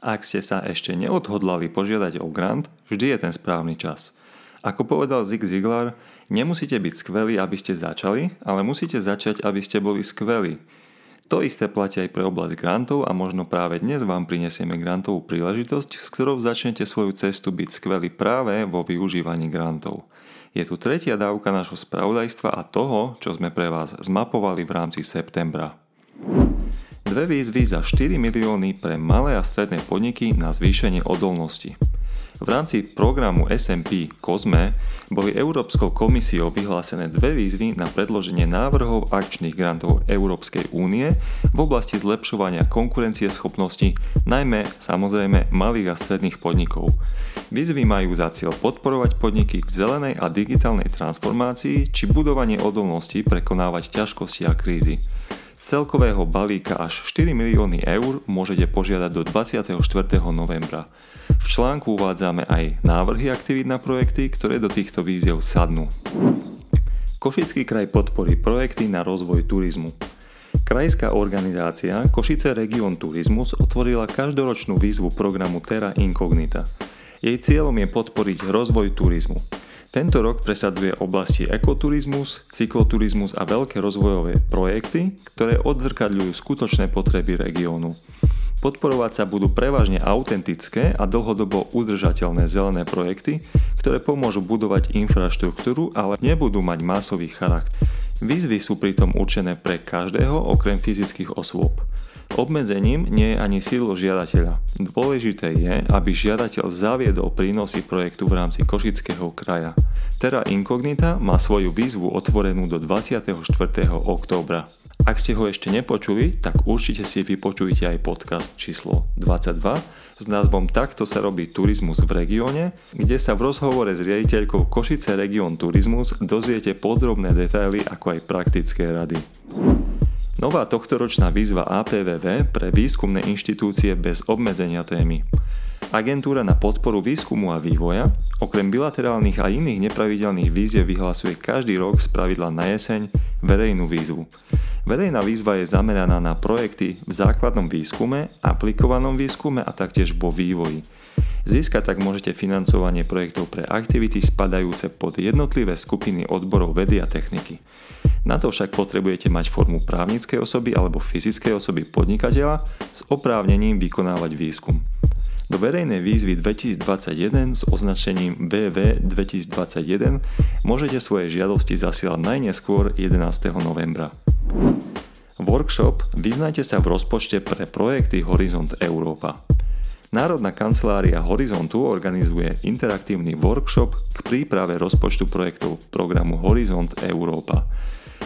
Ak ste sa ešte neodhodlali požiadať o grant, vždy je ten správny čas. Ako povedal Zig Ziglar, nemusíte byť skvelí, aby ste začali, ale musíte začať, aby ste boli skvelí. To isté platí aj pre oblasť grantov a možno práve dnes vám prinesieme grantovú príležitosť, s ktorou začnete svoju cestu byť skvelí práve vo využívaní grantov. Je tu tretia dávka našho spravodajstva a toho, čo sme pre vás zmapovali v rámci septembra. Dve výzvy za 4 milióny pre malé a stredné podniky na zvýšenie odolnosti. V rámci programu SMP COSME boli Európskou komisiou vyhlásené dve výzvy na predloženie návrhov akčných grantov Európskej únie v oblasti zlepšovania konkurencieschopnosti, najmä samozrejme malých a stredných podnikov. Výzvy majú za cieľ podporovať podniky k zelenej a digitálnej transformácii či budovanie odolnosti prekonávať ťažkosti a krízy celkového balíka až 4 milióny eur môžete požiadať do 24. novembra. V článku uvádzame aj návrhy aktivít na projekty, ktoré do týchto víziev sadnú. Košický kraj podporí projekty na rozvoj turizmu. Krajská organizácia Košice Region Turizmus otvorila každoročnú výzvu programu Terra Incognita. Jej cieľom je podporiť rozvoj turizmu. Tento rok presadzuje oblasti ekoturizmus, cykloturizmus a veľké rozvojové projekty, ktoré odzrkadľujú skutočné potreby regiónu. Podporovať sa budú prevažne autentické a dlhodobo udržateľné zelené projekty, ktoré pomôžu budovať infraštruktúru, ale nebudú mať masový charakter. Výzvy sú pritom určené pre každého okrem fyzických osôb. Obmedzením nie je ani sídlo žiadateľa. Dôležité je, aby žiadateľ zaviedol prínosy projektu v rámci Košického kraja. Terra Incognita má svoju výzvu otvorenú do 24. októbra. Ak ste ho ešte nepočuli, tak určite si vypočujte aj podcast číslo 22 s názvom Takto sa robí turizmus v regióne, kde sa v rozhovore s riaditeľkou Košice Region Turizmus dozviete podrobné detaily ako aj praktické rady. Nová tohtoročná výzva APVV pre výskumné inštitúcie bez obmedzenia témy. Agentúra na podporu výskumu a vývoja okrem bilaterálnych a iných nepravidelných výziev vyhlasuje každý rok z pravidla na jeseň verejnú výzvu. Verejná výzva je zameraná na projekty v základnom výskume, aplikovanom výskume a taktiež vo vývoji. Získať tak môžete financovanie projektov pre aktivity spadajúce pod jednotlivé skupiny odborov vedy a techniky. Na to však potrebujete mať formu právnickej osoby alebo fyzickej osoby podnikateľa s oprávnením vykonávať výskum. Do verejnej výzvy 2021 s označením BV 2021 môžete svoje žiadosti zasielať najneskôr 11. novembra. Workshop Vyznajte sa v rozpočte pre projekty Horizont Európa. Národná kancelária Horizontu organizuje interaktívny workshop k príprave rozpočtu projektov programu Horizont Európa.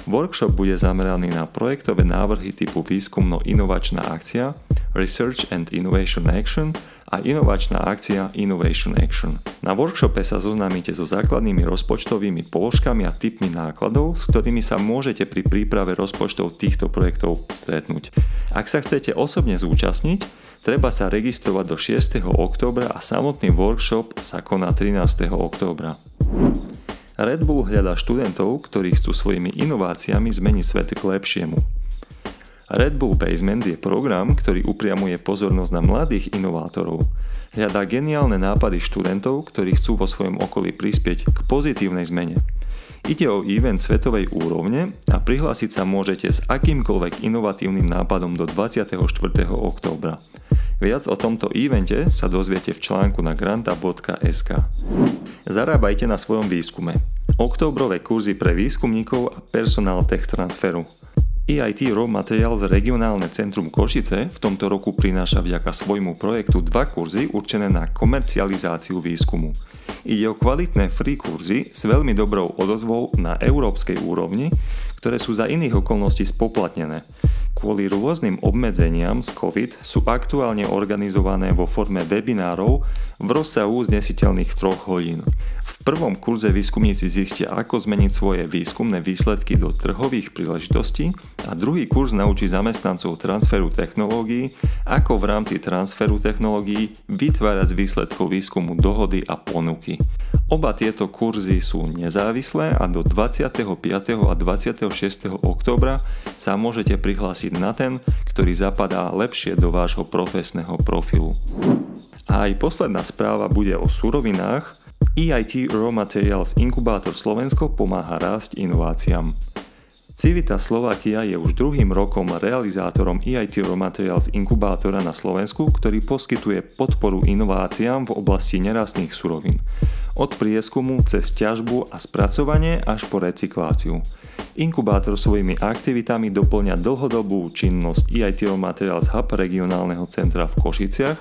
Workshop bude zameraný na projektové návrhy typu výskumno-inovačná akcia, Research and Innovation Action a inovačná akcia Innovation Action. Na workshope sa zoznámite so základnými rozpočtovými položkami a typmi nákladov, s ktorými sa môžete pri príprave rozpočtov týchto projektov stretnúť. Ak sa chcete osobne zúčastniť, Treba sa registrovať do 6. októbra a samotný workshop sa koná 13. októbra. Red Bull hľadá študentov, ktorí chcú svojimi inováciami zmeniť svet k lepšiemu. Red Bull Basement je program, ktorý upriamuje pozornosť na mladých inovátorov. Hľadá geniálne nápady študentov, ktorí chcú vo svojom okolí prispieť k pozitívnej zmene. Ide o event svetovej úrovne a prihlásiť sa môžete s akýmkoľvek inovatívnym nápadom do 24. októbra. Viac o tomto evente sa dozviete v článku na granta.sk. Zarábajte na svojom výskume. Októbrové kurzy pre výskumníkov a personál tech transferu. EIT Raw Materials Regionálne centrum Košice v tomto roku prináša vďaka svojmu projektu dva kurzy určené na komercializáciu výskumu. Ide o kvalitné free kurzy s veľmi dobrou odozvou na európskej úrovni, ktoré sú za iných okolností spoplatnené. Kvôli rôznym obmedzeniam z COVID sú aktuálne organizované vo forme webinárov v rozsahu znesiteľných troch hodín prvom kurze výskumníci zistia, ako zmeniť svoje výskumné výsledky do trhových príležitostí a druhý kurz naučí zamestnancov transferu technológií, ako v rámci transferu technológií vytvárať z výsledkov výskumu dohody a ponuky. Oba tieto kurzy sú nezávislé a do 25. a 26. októbra sa môžete prihlásiť na ten, ktorý zapadá lepšie do vášho profesného profilu. A aj posledná správa bude o surovinách. EIT Raw Materials Inkubátor Slovensko pomáha rásť inováciám. Civita Slovakia je už druhým rokom realizátorom EIT Raw Materials inkubátora na Slovensku, ktorý poskytuje podporu inováciám v oblasti nerastných surovín od prieskumu cez ťažbu a spracovanie až po recykláciu. Inkubátor svojimi aktivitami doplňa dlhodobú činnosť EIT Materials Hub regionálneho centra v Košiciach,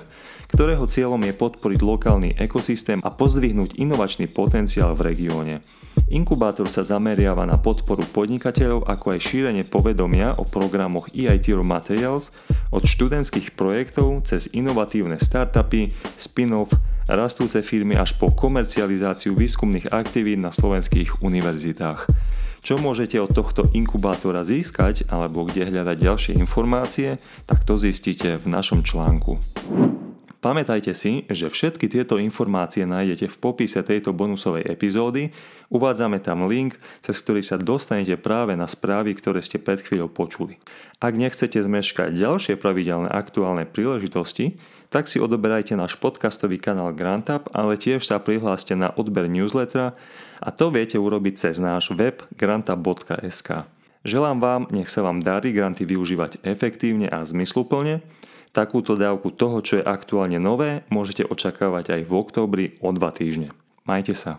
ktorého cieľom je podporiť lokálny ekosystém a pozdvihnúť inovačný potenciál v regióne. Inkubátor sa zameriava na podporu podnikateľov ako aj šírenie povedomia o programoch EIT Materials od študentských projektov cez inovatívne startupy, spin-off, rastúce firmy až po komercializáciu výskumných aktivít na slovenských univerzitách. Čo môžete od tohto inkubátora získať alebo kde hľadať ďalšie informácie, tak to zistíte v našom článku. Pamätajte si, že všetky tieto informácie nájdete v popise tejto bonusovej epizódy, uvádzame tam link, cez ktorý sa dostanete práve na správy, ktoré ste pred chvíľou počuli. Ak nechcete zmeškať ďalšie pravidelné aktuálne príležitosti, tak si odoberajte náš podcastový kanál GrantUp, ale tiež sa prihláste na odber newslettera a to viete urobiť cez náš web grantup.sk. Želám vám, nech sa vám darí granty využívať efektívne a zmysluplne. Takúto dávku toho, čo je aktuálne nové, môžete očakávať aj v októbri o dva týždne. Majte sa.